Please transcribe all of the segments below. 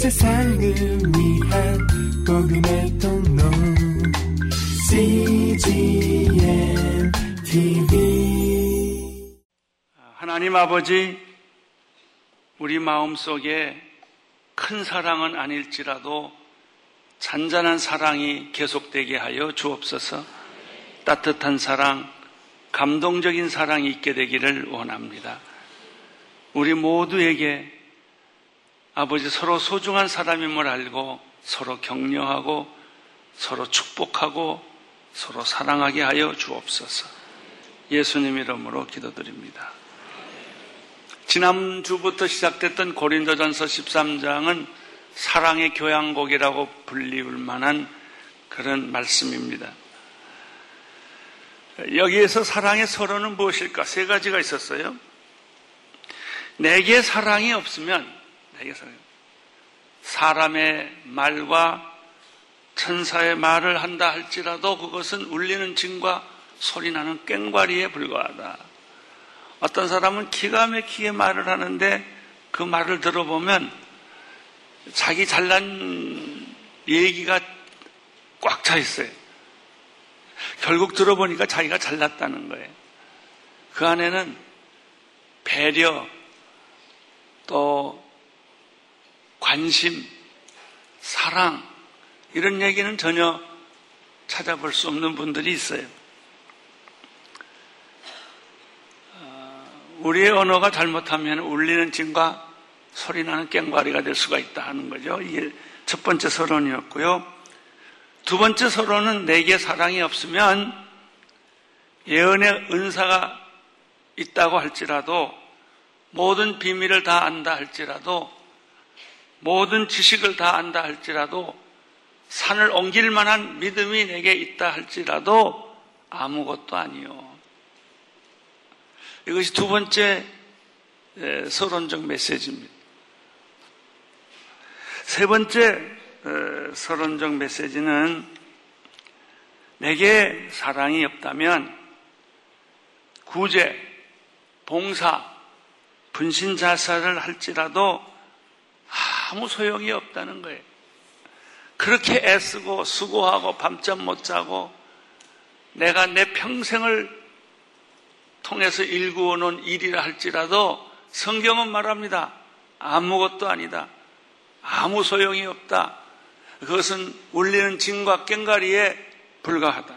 세상을 위한 복음의 통로. CGM TV 하나님 아버지, 우리 마음 속에 큰 사랑은 아닐지라도 잔잔한 사랑이 계속되게 하여 주옵소서. 따뜻한 사랑, 감동적인 사랑이 있게 되기를 원합니다. 우리 모두에게 아버지 서로 소중한 사람임을 알고 서로 격려하고 서로 축복하고 서로 사랑하게 하여 주옵소서. 예수님 이름으로 기도드립니다. 지난주부터 시작됐던 고린도전서 13장은 사랑의 교양곡이라고 불리울 만한 그런 말씀입니다. 여기에서 사랑의 서론은 무엇일까? 세 가지가 있었어요. 내게 사랑이 없으면, 사랑이 사람의 말과 천사의 말을 한다 할지라도 그것은 울리는 징과 소리나는 꽹과리에 불과하다. 어떤 사람은 기가 막히게 말을 하는데 그 말을 들어보면 자기 잘난 얘기가 꽉 차 있어요. 결국 들어보니까 자기가 잘났다는 거예요. 그 안에는 배려, 또 관심, 사랑, 이런 얘기는 전혀 찾아볼 수 없는 분들이 있어요. 어, 우리의 언어가 잘못하면 울리는 진과 소리나는 깽과리가 될 수가 있다 하는 거죠. 이게 첫 번째 서론이었고요. 두 번째 서론은 내게 사랑이 없으면 예언의 은사가 있다고 할지라도 모든 비밀을 다 안다 할지라도 모든 지식을 다 안다 할지라도 산을 옮길 만한 믿음이 내게 있다 할지라도 아무것도 아니요. 이것이 두 번째 서론적 메시지입니다. 세 번째 서론적 메시지는 내게 사랑이 없다면 구제, 봉사, 분신 자살을 할지라도 아무 소용이 없다는 거예요. 그렇게 애쓰고 수고하고 밤잠 못 자고 내가 내 평생을 통해서 일구어 놓은 일이라 할지라도 성경은 말합니다. 아무것도 아니다. 아무 소용이 없다. 그것은 울리는 진과 꽹가리에 불과하다.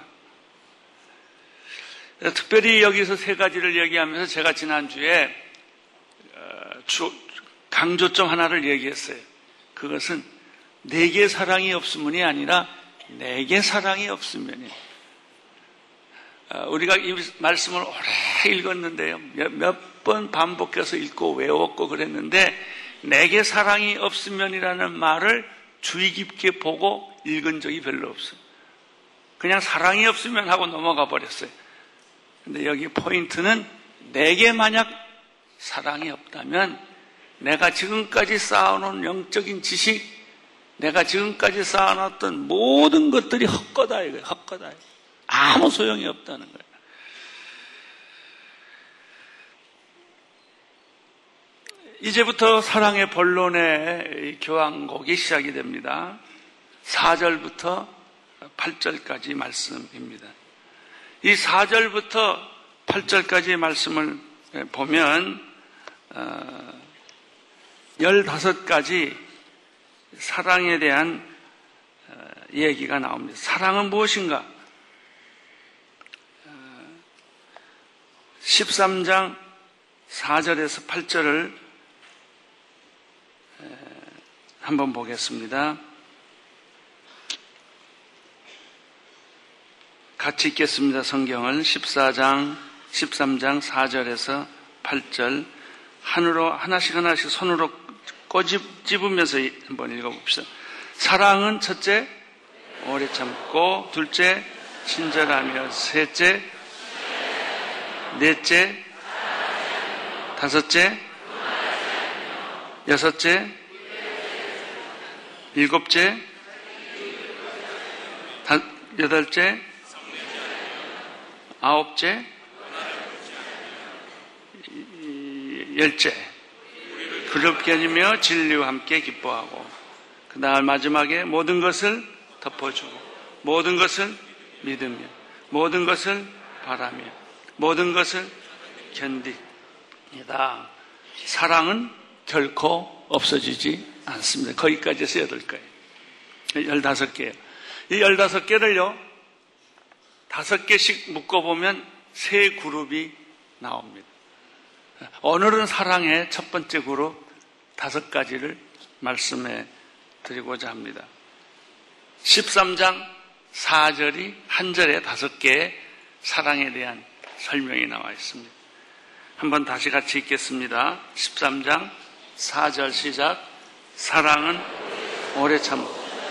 특별히 여기서 세 가지를 얘기하면서 제가 지난주에 어, 강조점 하나를 얘기했어요. 그것은 내게 사랑이 없으면이 아니라 내게 사랑이 없으면이. 어, 우리가 이 말씀을 오래 읽었는데요. 몇 번 반복해서 읽고 외웠고 그랬는데 내게 사랑이 없으면이라는 말을 주의 깊게 보고 읽은 적이 별로 없어요. 그냥 사랑이 없으면 하고 넘어가 버렸어요. 근데 여기 포인트는 내게 만약 사랑이 없다면 내가 지금까지 쌓아놓은 영적인 지식, 내가 지금까지 쌓아놨던 모든 것들이 헛거다 이거예요. 헛거다. 아무 소용이 없다는 거예요. 이제부터 사랑의 본론의 교황곡이 시작이 됩니다. 4절부터 8절까지 말씀입니다. 이 4절부터 8절까지 말씀을 보면 15가지 어, 사랑에 대한 어, 얘기가 나옵니다. 사랑은 무엇인가? 13장 4절에서 8절을 한번 보겠습니다. 같이 읽겠습니다. 성경을 14장, 13장 4절에서 8절 하늘로 하나씩 하나씩 손으로 꼬집으면서 한번 읽어봅시다. 사랑은 첫째, 오래 참고, 둘째, 친절하며, 셋째, 넷째, 다섯째, 여섯째, 일곱째, 다, 여덟째, 아홉째, 열째. 그렇게 하며 진리와 함께 기뻐하고 그 다음 마지막에 모든 것을 덮어주고 모든 것을 믿으며 모든 것을 바라며 모든 것을 견디니다. 사랑은 결코 없어지지 않습니다. 거기까지 해서 여덟 거예요. 열다섯 개예요. 이 열다섯 개를요, 다섯 개씩 묶어보면 세 그룹이 나옵니다. 오늘은 사랑의 첫 번째 그룹 다섯 가지를 말씀해 드리고자 합니다. 13장 4절이 한 절에 다섯 개의 사랑에 대한 설명이 나와 있습니다. 한번 다시 같이 읽겠습니다. 13장 4절 시작. 사랑은 오래 참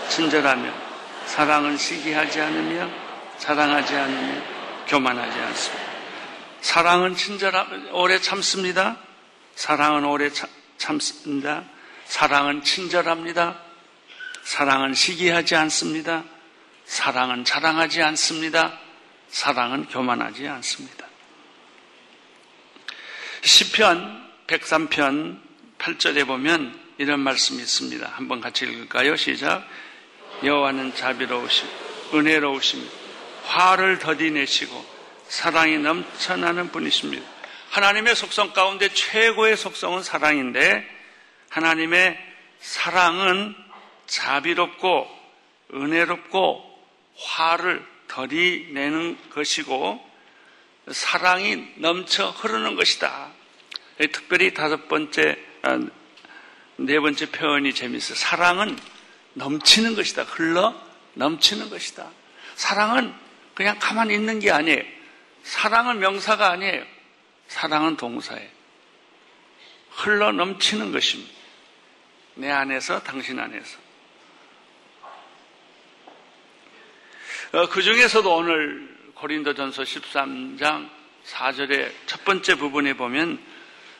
친절하며 사랑은 시기하지 않으며 사랑하지 않으며 교만하지 않습니다. 사랑은 친절하 오래 참습니다. 사랑은 오래 참, 참습니다. 사랑은 친절합니다. 사랑은 시기하지 않습니다. 사랑은 자랑하지 않습니다. 사랑은 교만하지 않습니다. 시편 103편 8절에 보면 이런 말씀이 있습니다. 한번 같이 읽을까요? 시작. 여호와는 자비로우심, 은혜로우심, 화를 더디 내시고 사랑이 넘쳐나는 분이십니다. 하나님의 속성 가운데 최고의 속성은 사랑인데 하나님의 사랑은 자비롭고 은혜롭고 화를 덜이 내는 것이고 사랑이 넘쳐 흐르는 것이다. 특별히 다섯 번째, 아, 네 번째 표현이 재미있어. 사랑은 넘치는 것이다. 흘러 넘치는 것이다. 사랑은 그냥 가만히 있는 게 아니에요. 사랑은 명사가 아니에요. 사랑은 동사예요. 흘러 넘치는 것입니다. 내 안에서, 당신 안에서. 어, 그 중에서도 오늘 고린도전서 13장 4절의 첫 번째 부분에 보면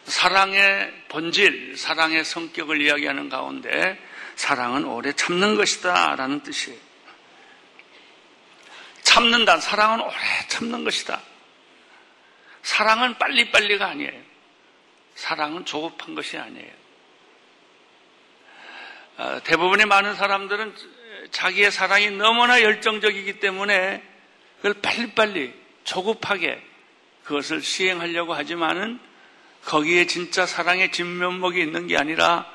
사랑의 본질, 사랑의 성격을 이야기하는 가운데 사랑은 오래 참는 것이다 라는 뜻이에요. 참는다. 사랑은 오래 참는 것이다. 사랑은 빨리빨리가 아니에요. 사랑은 조급한 것이 아니에요. 어, 대부분의 많은 사람들은 자기의 사랑이 너무나 열정적이기 때문에 그걸 빨리빨리 조급하게 그것을 시행하려고 하지만은 거기에 진짜 사랑의 진면목이 있는 게 아니라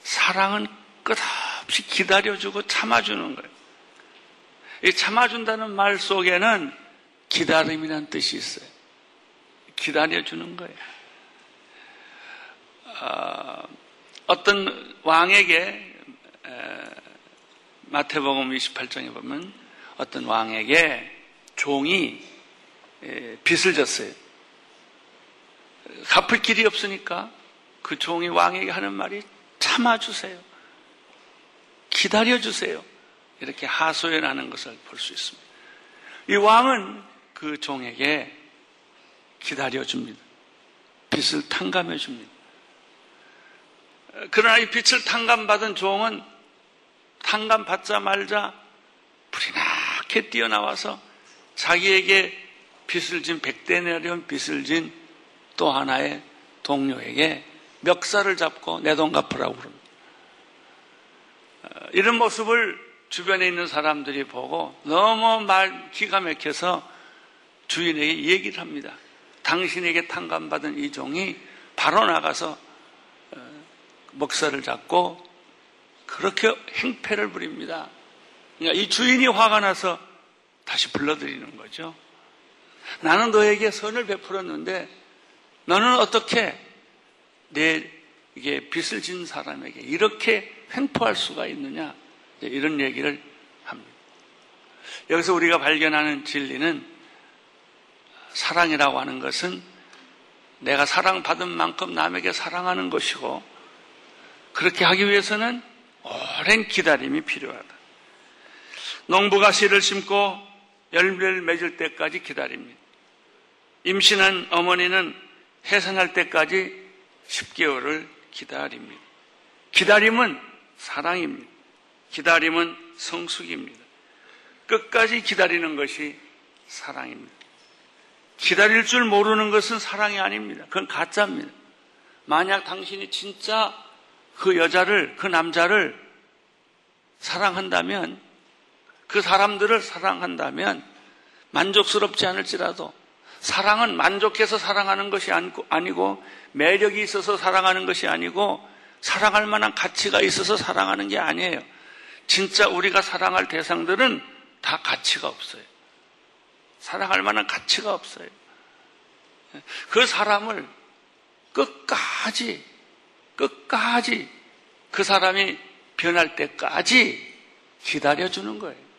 사랑은 끝없이 기다려주고 참아주는 거예요. 이 참아준다는 말 속에는 기다림이라는 뜻이 있어요. 기다려주는 거예요. 어, 떤 왕에게 마태복음 28장에 보면 어떤 왕에게 종이 빚을 졌어요. 갚을 길이 없으니까 그 종이 왕에게 하는 말이 참아주세요. 기다려주세요. 이렇게 하소연하는 것을 볼 수 있습니다. 이 왕은 그 종에게 기다려줍니다. 빚을 탕감해줍니다. 그러나 이 빚을 탕감받은 종은 탕감 받자 말자 불이 나게 뛰어나와서 자기에게 빚을 진 백대 내려온 빚을 진 또 하나의 동료에게 멱살을 잡고 내 돈 갚으라고 그럽니다. 어, 이런 모습을 주변에 있는 사람들이 보고 너무 말 기가 막혀서 주인에게 얘기를 합니다. 당신에게 탕감받은 이 종이 바로 나가서 어, 먹살을 잡고 그렇게 행패를 부립니다. 그러니까 이 주인이 화가 나서 다시 불러들이는 거죠. 나는 너에게 선을 베풀었는데 너는 어떻게 내 이게 빚을 진 사람에게 이렇게 횡포할 수가 있느냐 이런 얘기를 합니다. 여기서 우리가 발견하는 진리는 사랑이라고 하는 것은 내가 사랑받은 만큼 남에게 사랑하는 것이고 그렇게 하기 위해서는 오랜 기다림이 필요하다. 농부가 씨를 심고 열매를 맺을 때까지 기다립니다. 임신한 어머니는 해산할 때까지 10개월을 기다립니다. 기다림은 사랑입니다. 기다림은 성숙입니다. 끝까지 기다리는 것이 사랑입니다. 기다릴 줄 모르는 것은 사랑이 아닙니다. 그건 가짜입니다. 만약 당신이 진짜 그 여자를, 그 남자를 사랑한다면 그 사람들을 사랑한다면 만족스럽지 않을지라도 사랑은 만족해서 사랑하는 것이 아니고 매력이 있어서 사랑하는 것이 아니고 사랑할 만한 가치가 있어서 사랑하는 게 아니에요. 진짜 우리가 사랑할 대상들은 다 가치가 없어요. 사랑할 만한 가치가 없어요. 그 사람을 끝까지, 끝까지 그 사람이 변할 때까지 기다려주는 거예요.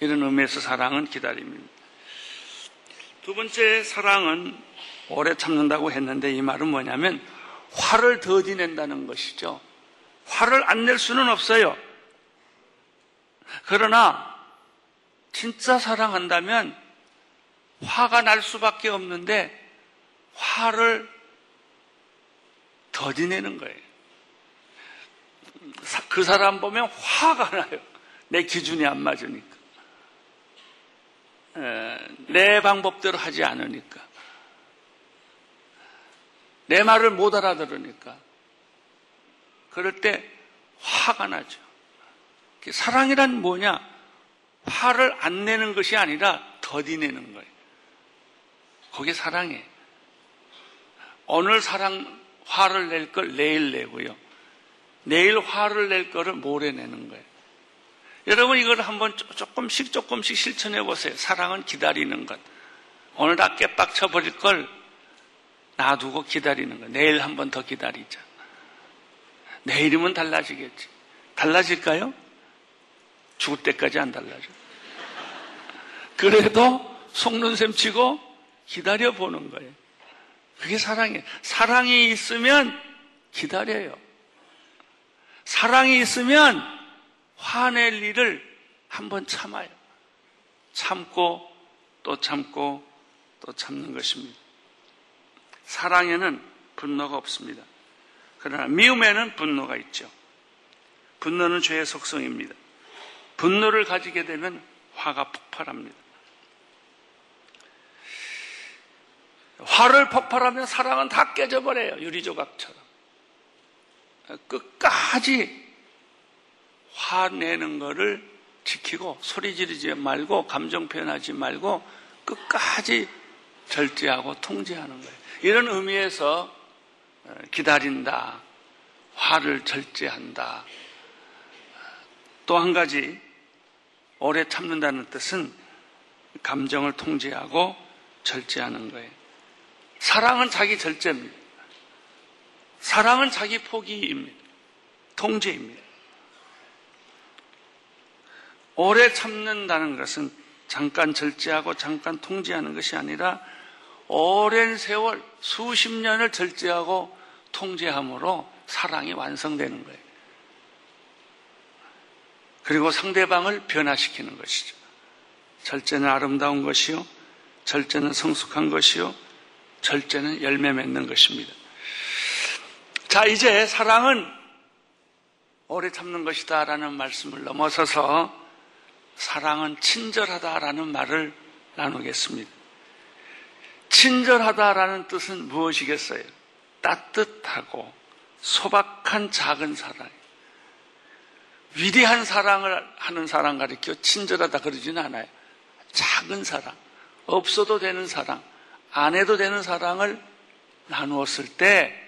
이런 의미에서 사랑은 기다림입니다. 두 번째 사랑은 오래 참는다고 했는데 이 말은 뭐냐면 화를 더디 낸다는 것이죠. 화를 안 낼 수는 없어요. 그러나 진짜 사랑한다면 화가 날 수밖에 없는데 화를 더디 내는 거예요. 그 사람 보면 화가 나요. 내 기준이 안 맞으니까. 내 방법대로 하지 않으니까. 내 말을 못 알아들으니까. 그럴 때 화가 나죠. 사랑이란 뭐냐? 화를 안 내는 것이 아니라 더디내는 거예요. 그게 사랑이에요. 오늘 사랑, 화를 낼 걸 내일 내고요. 내일 화를 낼 거를 모레 내는 거예요. 여러분 이걸 한번 조금씩 조금씩 실천해 보세요. 사랑은 기다리는 것. 오늘 다 깨빡쳐 버릴 걸 놔두고 기다리는 것. 내일 한번 더 기다리자. 내일이면 달라지겠지. 달라질까요? 죽을 때까지 안 달라져. 그래도 속는 셈 치고 기다려 보는 거예요. 그게 사랑이에요. 사랑이 있으면 기다려요. 사랑이 있으면 화낼 일을 한번 참아요. 참고 또 참고 또 참는 것입니다. 사랑에는 분노가 없습니다. 그러나 미움에는 분노가 있죠. 분노는 죄의 속성입니다. 분노를 가지게 되면 화가 폭발합니다. 화를 폭발하면 사랑은 다 깨져버려요. 유리조각처럼. 끝까지 화내는 거를 지키고 소리 지르지 말고 감정 표현하지 말고 끝까지 절제하고 통제하는 거예요. 이런 의미에서 어, 기다린다. 화를 절제한다. 또 한 가지 오래 참는다는 뜻은 감정을 통제하고 절제하는 거예요. 사랑은 자기 절제입니다. 사랑은 자기 포기입니다. 통제입니다. 오래 참는다는 것은 잠깐 절제하고 잠깐 통제하는 것이 아니라 오랜 세월, 수십 년을 절제하고 통제함으로 사랑이 완성되는 거예요. 그리고 상대방을 변화시키는 것이죠. 절제는 아름다운 것이요. 절제는 성숙한 것이요. 절제는 열매 맺는 것입니다. 자, 이제 사랑은 오래 참는 것이다 라는 말씀을 넘어서서 사랑은 친절하다라는 말을 나누겠습니다. 친절하다라는 뜻은 무엇이겠어요? 따뜻하고 소박한 작은 사랑. 위대한 사랑을 하는 사랑 가리켜 친절하다 그러지는 않아요. 작은 사랑, 없어도 되는 사랑, 안 해도 되는 사랑을 나누었을 때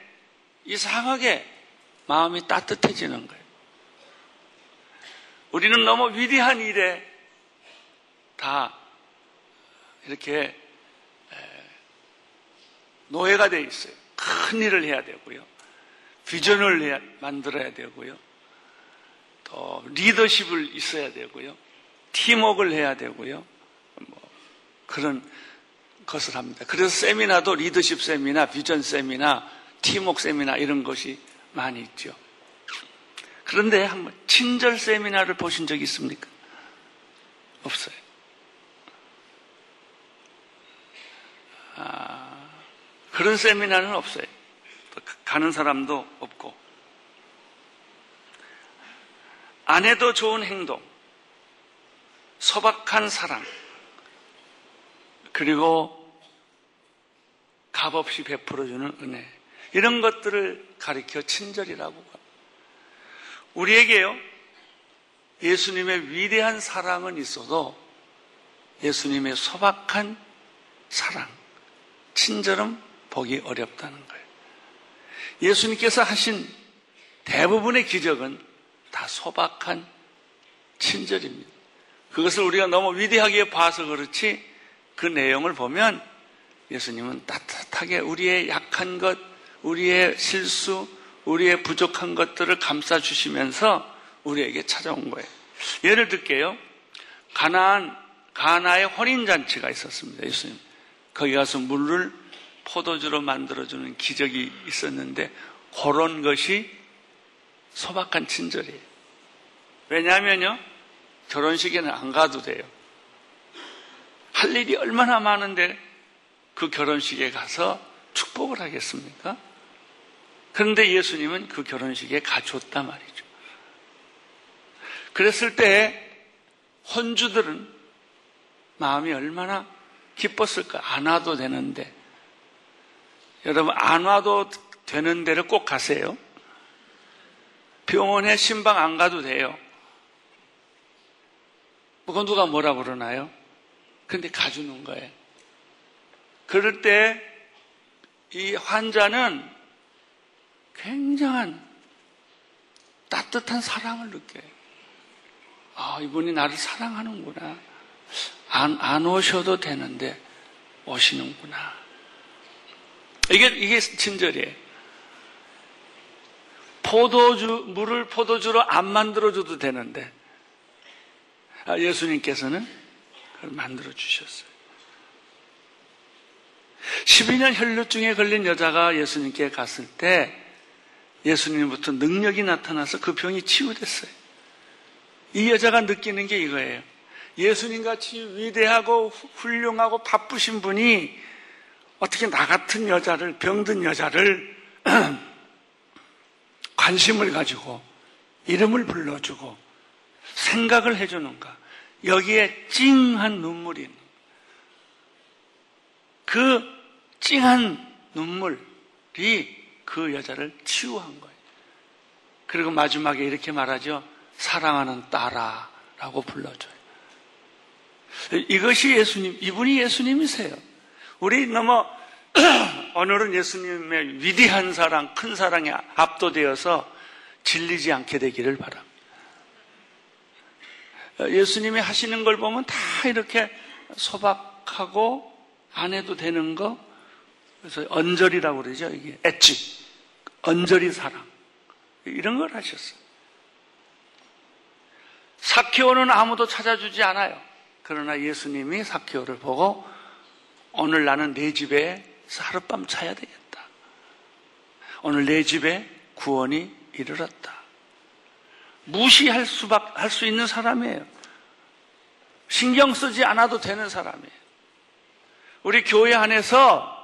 이상하게 마음이 따뜻해지는 거예요. 우리는 너무 위대한 일에 다 이렇게 노예가 되어 있어요. 큰 일을 해야 되고요. 비전을 만들어야 되고요. 또 리더십을 있어야 되고요. 팀워크를 해야 되고요. 뭐 그런 것을 합니다. 그래서 세미나도 리더십 세미나, 비전 세미나, 팀워크 세미나 이런 것이 많이 있죠. 그런데 한번 친절 세미나를 보신 적 있습니까? 없어요. 아, 그런 세미나는 없어요. 가는 사람도 없고. 안 해도 좋은 행동, 소박한 사랑, 그리고 값없이 베풀어주는 은혜. 이런 것들을 가리켜 친절이라고. 우리에게요, 예수님의 위대한 사랑은 있어도 예수님의 소박한 사랑, 친절은 보기 어렵다는 거예요. 예수님께서 하신 대부분의 기적은 다 소박한 친절입니다. 그것을 우리가 너무 위대하게 봐서 그렇지 그 내용을 보면 예수님은 따뜻하게 우리의 약한 것, 우리의 실수, 우리의 부족한 것들을 감싸주시면서 우리에게 찾아온 거예요. 예를 들게요. 가나안, 가나의 혼인잔치가 있었습니다. 예수님. 거기 가서 물을 포도주로 만들어주는 기적이 있었는데 그런 것이 소박한 친절이에요. 왜냐하면요. 결혼식에는 안 가도 돼요. 할 일이 얼마나 많은데 그 결혼식에 가서 축복을 하겠습니까? 그런데 예수님은 그 결혼식에 가줬단 말이죠. 그랬을 때 혼주들은 마음이 얼마나 기뻤을까? 안 와도 되는데. 여러분, 안 와도 되는 데를 꼭 가세요. 병원에 신방 안 가도 돼요. 그건 누가 뭐라 그러나요? 근데 가주는 거예요. 그럴 때 이 환자는 굉장한 따뜻한 사랑을 느껴요. 아, 이분이 나를 사랑하는구나. 안, 안 오셔도 되는데 오시는구나. 이게, 이게 친절이에요. 포도주, 물을 포도주로 안 만들어줘도 되는데, 아, 예수님께서는 그걸 만들어 주셨어요. 12년 혈류증에 걸린 여자가 예수님께 갔을 때 예수님부터 능력이 나타나서 그 병이 치유됐어요. 이 여자가 느끼는 게 이거예요. 예수님 같이 위대하고 훌륭하고 바쁘신 분이 어떻게 나 같은 여자를, 병든 여자를 관심을 가지고 이름을 불러주고 생각을 해주는가. 여기에 찡한 눈물이 있는 그 찡한 눈물이 그 여자를 치유한 거예요. 그리고 마지막에 이렇게 말하죠. 사랑하는 딸아 라고 불러줘요. 이것이 예수님, 이분이 예수님이세요. 우리 너무 오늘은 예수님의 위대한 사랑, 큰 사랑에 압도되어서 질리지 않게 되기를 바랍니다. 예수님이 하시는 걸 보면 다 이렇게 소박하고 안 해도 되는 거, 그래서 언저리라고 그러죠. 이게 엣지, 언저리 사랑. 이런 걸 하셨어요. 사케오는 아무도 찾아주지 않아요. 그러나 예수님이 사케오를 보고 오늘 나는 내 집에서 하룻밤 자야 되겠다. 오늘 내 집에 구원이 이르렀다. 무시할 수밖 할 수 있는 사람이에요. 신경 쓰지 않아도 되는 사람이에요. 우리 교회 안에서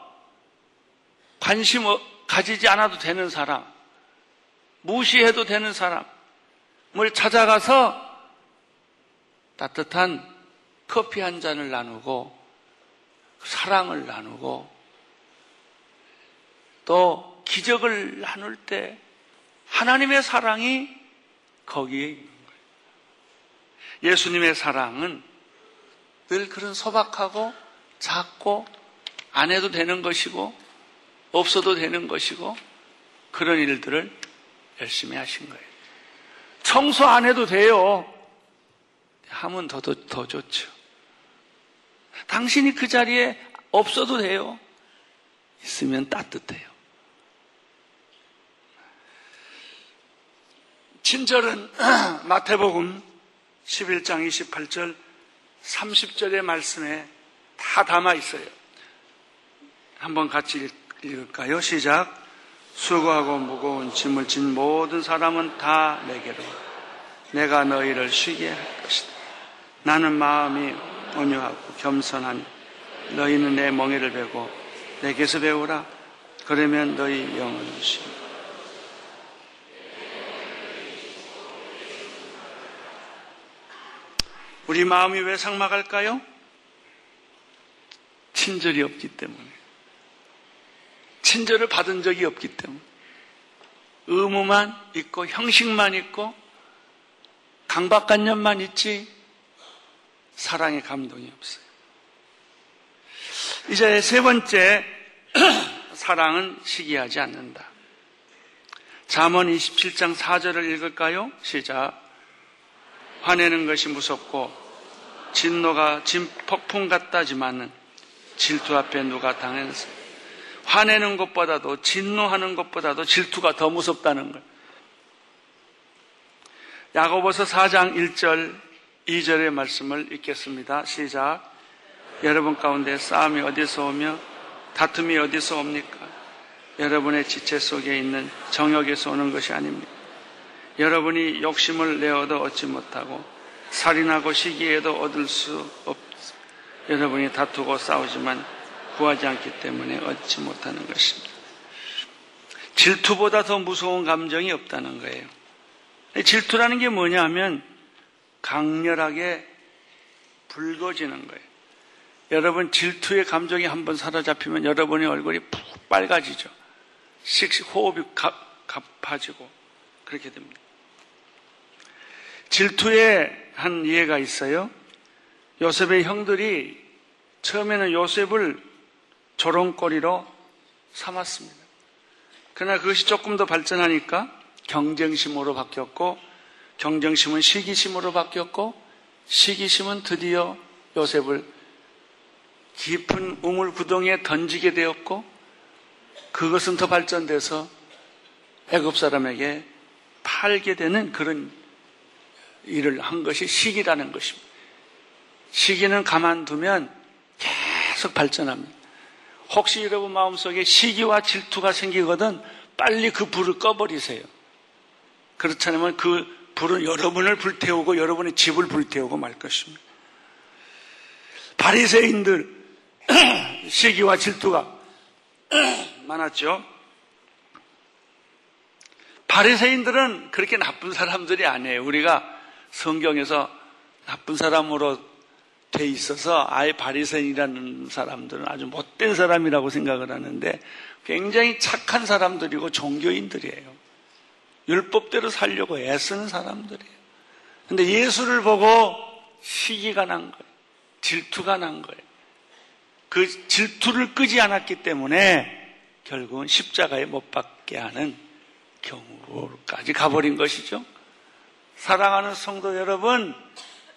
관심 가지지 않아도 되는 사람, 무시해도 되는 사람을 찾아가서 따뜻한 커피 한 잔을 나누고 사랑을 나누고 또 기적을 나눌 때 하나님의 사랑이 거기에 있는 거예요. 예수님의 사랑은 늘 그런 소박하고 작고 안 해도 되는 것이고 없어도 되는 것이고 그런 일들을 열심히 하신 거예요. 청소 안 해도 돼요. 하면 더, 더, 더 좋죠. 당신이 그 자리에 없어도 돼요. 있으면 따뜻해요. 친절은 마태복음 11장 28절 30절의 말씀에 다 담아 있어요. 한번 같이 읽을까요? 시작. 수고하고 무거운 짐을 진 모든 사람은 다 내게로 내가 너희를 쉬게 할 것이다. 나는 마음이 온유하고 겸손하니 너희는 내 멍에를 베고 내게서 배우라. 그러면 너희 영은 쉰다. 우리 마음이 왜 상막할까요? 친절이 없기 때문에. 친절을 받은 적이 없기 때문에. 의무만 있고 형식만 있고 강박관념만 있지 사랑의 감동이 없어요. 이제 세 번째 사랑은 시기하지 않는다. 잠언 27장 4절을 읽을까요? 시작. 화내는 것이 무섭고 진노가 진 폭풍 같다지만은 질투 앞에 누가 당했어. 화내는 것보다도 진노하는 것보다도 질투가 더 무섭다는 걸. 야고보서 4장 1절 2절의 말씀을 읽겠습니다. 시작. 여러분 가운데 싸움이 어디서 오며 다툼이 어디서 옵니까? 여러분의 지체 속에 있는 정욕에서 오는 것이 아닙니다. 여러분이 욕심을 내어도 얻지 못하고 살인하고 시기에도 얻을 수 없. 여러분이 다투고 싸우지만 구하지 않기 때문에 얻지 못하는 것입니다. 질투보다 더 무서운 감정이 없다는 거예요. 질투라는 게 뭐냐 하면 강렬하게 붉어지는 거예요. 여러분 질투의 감정이 한번 사로잡히면 여러분의 얼굴이 푹 빨가지죠. 씩씩 호흡이 가파지고 그렇게 됩니다. 질투의 한 예가 있어요. 요셉의 형들이 처음에는 요셉을 조롱거리로 삼았습니다. 그러나 그것이 조금 더 발전하니까 경쟁심으로 바뀌었고 경쟁심은 시기심으로 바뀌었고 시기심은 드디어 요셉을 깊은 우물 구덩이에 던지게 되었고 그것은 더 발전돼서 애굽 사람에게 팔게 되는 그런 일을 한 것이 시기라는 것입니다. 시기는 가만두면 계속 발전합니다. 혹시 여러분 마음속에 시기와 질투가 생기거든 빨리 그 불을 꺼버리세요. 그렇지 않으면 그 불은 여러분을 불태우고 여러분의 집을 불태우고 말 것입니다. 바리새인들 시기와 질투가 많았죠. 바리새인들은 그렇게 나쁜 사람들이 아니에요. 우리가 성경에서 나쁜 사람으로 돼 있어서 아예 바리새인이라는 사람들은 아주 못된 사람이라고 생각을 하는데 굉장히 착한 사람들이고 종교인들이에요. 율법대로 살려고 애쓰는 사람들이에요. 근데 예수를 보고 시기가 난 거예요. 질투가 난 거예요. 그 질투를 끄지 않았기 때문에 결국은 십자가에 못 박게 하는 경우까지 가버린 것이죠. 사랑하는 성도 여러분,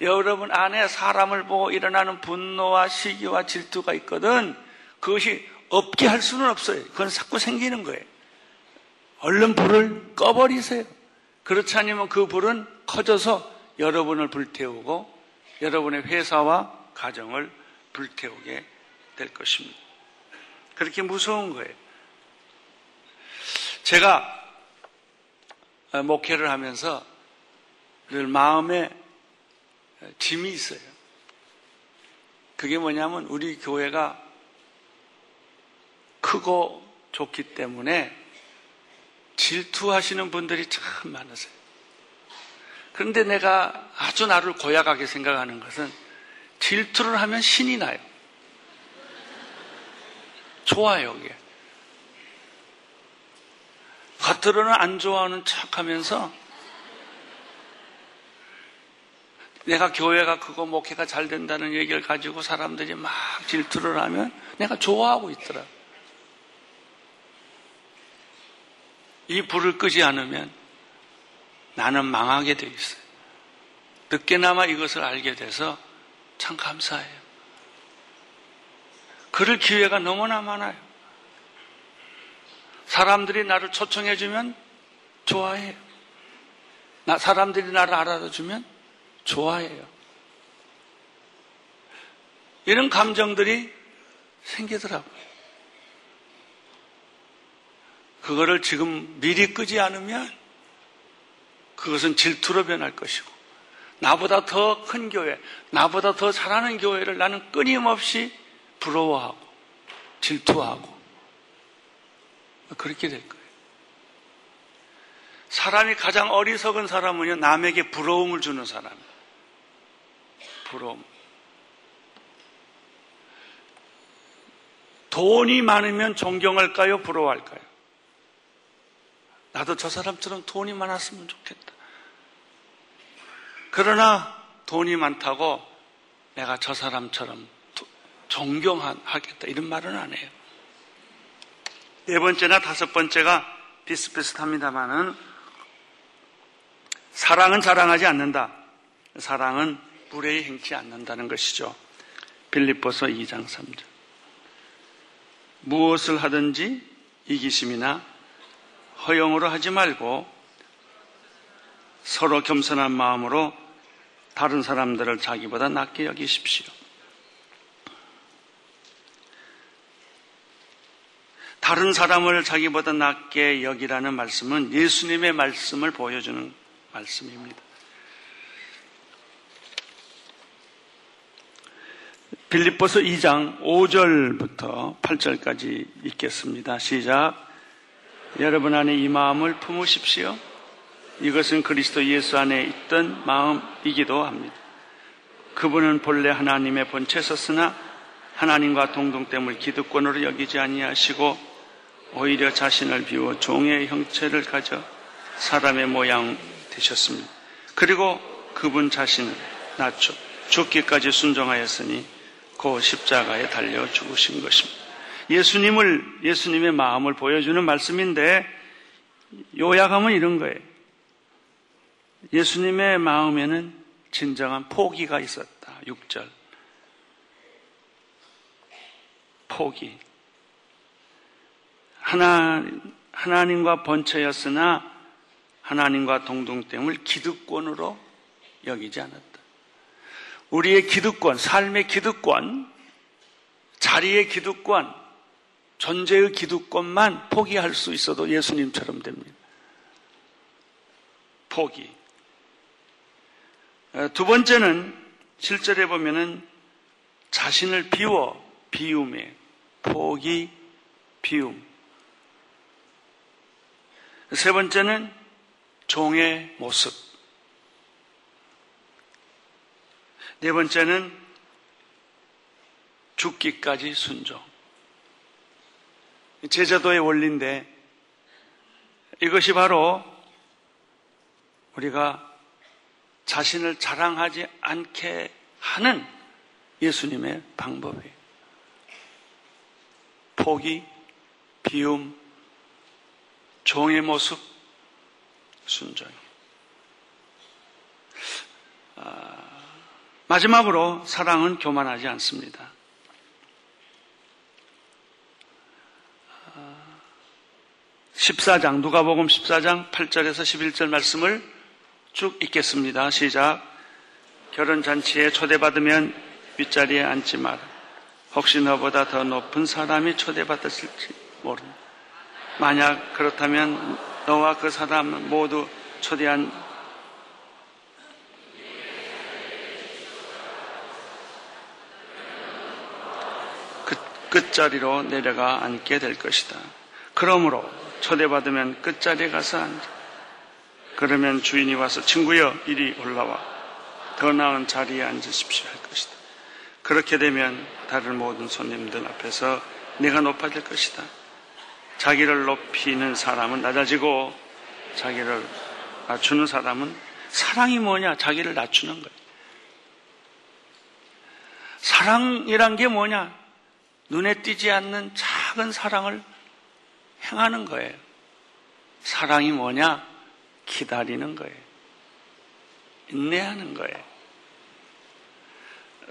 여러분 안에 사람을 보고 일어나는 분노와 시기와 질투가 있거든 그것이 없게 할 수는 없어요. 그건 자꾸 생기는 거예요. 얼른 불을 꺼버리세요. 그렇지 않으면 그 불은 커져서 여러분을 불태우고 여러분의 회사와 가정을 불태우게 될 것입니다. 그렇게 무서운 거예요. 제가 목회를 하면서 늘 마음에 짐이 있어요. 그게 뭐냐면 우리 교회가 크고 좋기 때문에 질투하시는 분들이 참 많으세요. 그런데 내가 아주 나를 고약하게 생각하는 것은 질투를 하면 신이 나요. 좋아요, 이게. 겉으로는 안 좋아하는 척 하면서 내가 교회가 그거 목회가 잘 된다는 얘기를 가지고 사람들이 막 질투를 하면 내가 좋아하고 있더라. 이 불을 끄지 않으면 나는 망하게 돼 있어요. 늦게나마 이것을 알게 돼서 참 감사해요. 그럴 기회가 너무나 많아요. 사람들이 나를 초청해주면 좋아해요. 나, 사람들이 나를 알아주면 좋아해요. 이런 감정들이 생기더라고요. 그거를 지금 미리 끄지 않으면 그것은 질투로 변할 것이고 나보다 더 큰 교회, 나보다 더 잘하는 교회를 나는 끊임없이 부러워하고 질투하고 그렇게 될 거예요. 사람이 가장 어리석은 사람은요 남에게 부러움을 주는 사람이에요. 부러움. 돈이 많으면 존경할까요? 부러워할까요? 나도 저 사람처럼 돈이 많았으면 좋겠다. 그러나 돈이 많다고 내가 저 사람처럼 존경하겠다 이런 말은 안 해요. 네 번째나 다섯 번째가 비슷비슷합니다만은 사랑은 자랑하지 않는다. 사랑은 무례히 행치 않는다는 것이죠. 빌립보서 2장 3절. 무엇을 하든지 이기심이나 허용으로 하지 말고 서로 겸손한 마음으로 다른 사람들을 자기보다 낫게 여기십시오. 다른 사람을 자기보다 낫게 여기라는 말씀은 예수님의 말씀을 보여주는 말씀입니다. 빌립보서 2장 5절부터 8절까지 읽겠습니다. 시작. 여러분 안에 이 마음을 품으십시오. 이것은 그리스도 예수 안에 있던 마음이기도 합니다. 그분은 본래 하나님의 본체 섰으나 하나님과 동등됨을 기득권으로 여기지 아니하시고 오히려 자신을 비워 종의 형체를 가져 사람의 모양 되셨습니다. 그리고 그분 자신을 낮춰 죽기까지 순종하였으니 그 십자가에 달려 죽으신 것입니다. 예수님을, 예수님의 마음을 보여주는 말씀인데 요약하면 이런 거예요. 예수님의 마음에는 진정한 포기가 있었다. 6절. 포기. 하나, 하나님과 번처였으나 하나님과 동등됨을 기득권으로 여기지 않았다. 우리의 기득권, 삶의 기득권, 자리의 기득권, 존재의 기득권만 포기할 수 있어도 예수님처럼 됩니다. 포기. 어, 두 번째는 실제로 보면은 자신을 비워 비움에 포기 비움. 세 번째는 종의 모습. 네 번째는 죽기까지 순종. 제자도의 원리인데 이것이 바로 우리가 자신을 자랑하지 않게 하는 예수님의 방법이에요. 포기, 비움, 종의 모습, 순종이. 아, 마지막으로 사랑은 교만하지 않습니다. 14장, 누가복음 14장 8절에서 11절 말씀을 쭉 읽겠습니다. 시작. 결혼 잔치에 초대받으면 윗자리에 앉지 마라. 혹시 너보다 더 높은 사람이 초대받았을지 모른다. 만약 그렇다면 너와 그 사람 모두 초대한 끝, 끝자리로 내려가 앉게 될 것이다. 그러므로 초대받으면 끝자리에 가서 앉아. 그러면 주인이 와서 친구여 이리 올라와 더 나은 자리에 앉으십시오 할 것이다. 그렇게 되면 다른 모든 손님들 앞에서 내가 높아질 것이다. 자기를 높이는 사람은 낮아지고 자기를 낮추는 사람은 사랑이 뭐냐? 자기를 낮추는 거예요. 사랑이란 게 뭐냐? 눈에 띄지 않는 작은 사랑을 행하는 거예요. 사랑이 뭐냐? 기다리는 거예요. 인내하는 거예요.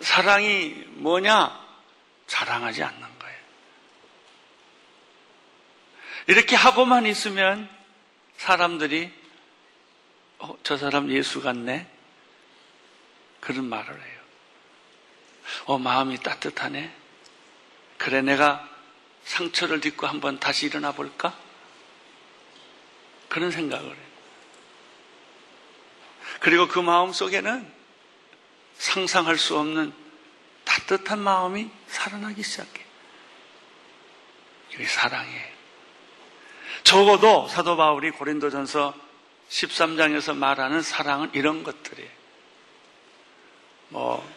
사랑이 뭐냐? 자랑하지 않는 거예요. 이렇게 하고만 있으면 사람들이 어, 저 사람 예수 같네? 그런 말을 해요. 어, 마음이 따뜻하네? 그래, 내가 상처를 딛고 한번 다시 일어나 볼까? 그런 생각을 해요. 그리고 그 마음 속에는 상상할 수 없는 따뜻한 마음이 살아나기 시작해. 이게 사랑이에요. 적어도 사도 바울이 고린도전서 13장에서 말하는 사랑은 이런 것들이에요. 뭐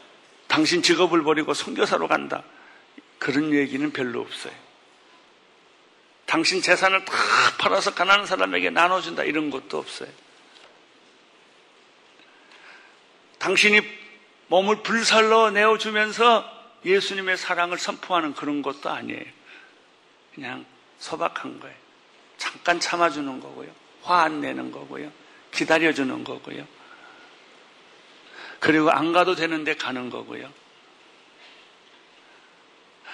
당신 직업을 버리고 선교사로 간다. 그런 얘기는 별로 없어요. 당신 재산을 다 팔아서 가난한 사람에게 나눠준다. 이런 것도 없어요. 당신이 몸을 불살로 내어주면서 예수님의 사랑을 선포하는 그런 것도 아니에요. 그냥 소박한 거예요. 잠깐 참아주는 거고요. 화 안 내는 거고요. 기다려주는 거고요. 그리고 안 가도 되는데 가는 거고요.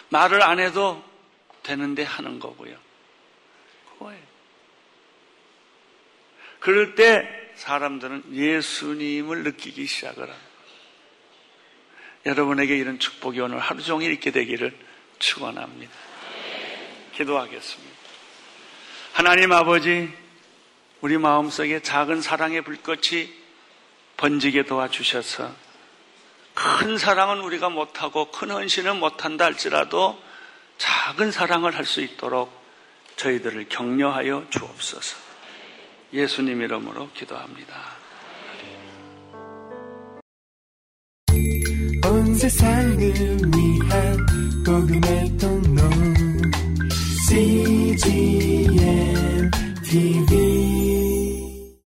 말을 안 해도 되는데 하는 거고요. 그거예요. 그럴 때 사람들은 예수님을 느끼기 시작을 합니다. 여러분에게 이런 축복이 오늘 하루 종일 있게 되기를 축원합니다. 기도하겠습니다. 하나님 아버지, 우리 마음속에 작은 사랑의 불꽃이 번지게 도와주셔서 큰 사랑은 우리가 못하고 큰 헌신은 못한다 할지라도 작은 사랑을 할 수 있도록 저희들을 격려하여 주옵소서. 예수님 이름으로 기도합니다. 온 세상을 위한 복음의 통로 CGM TV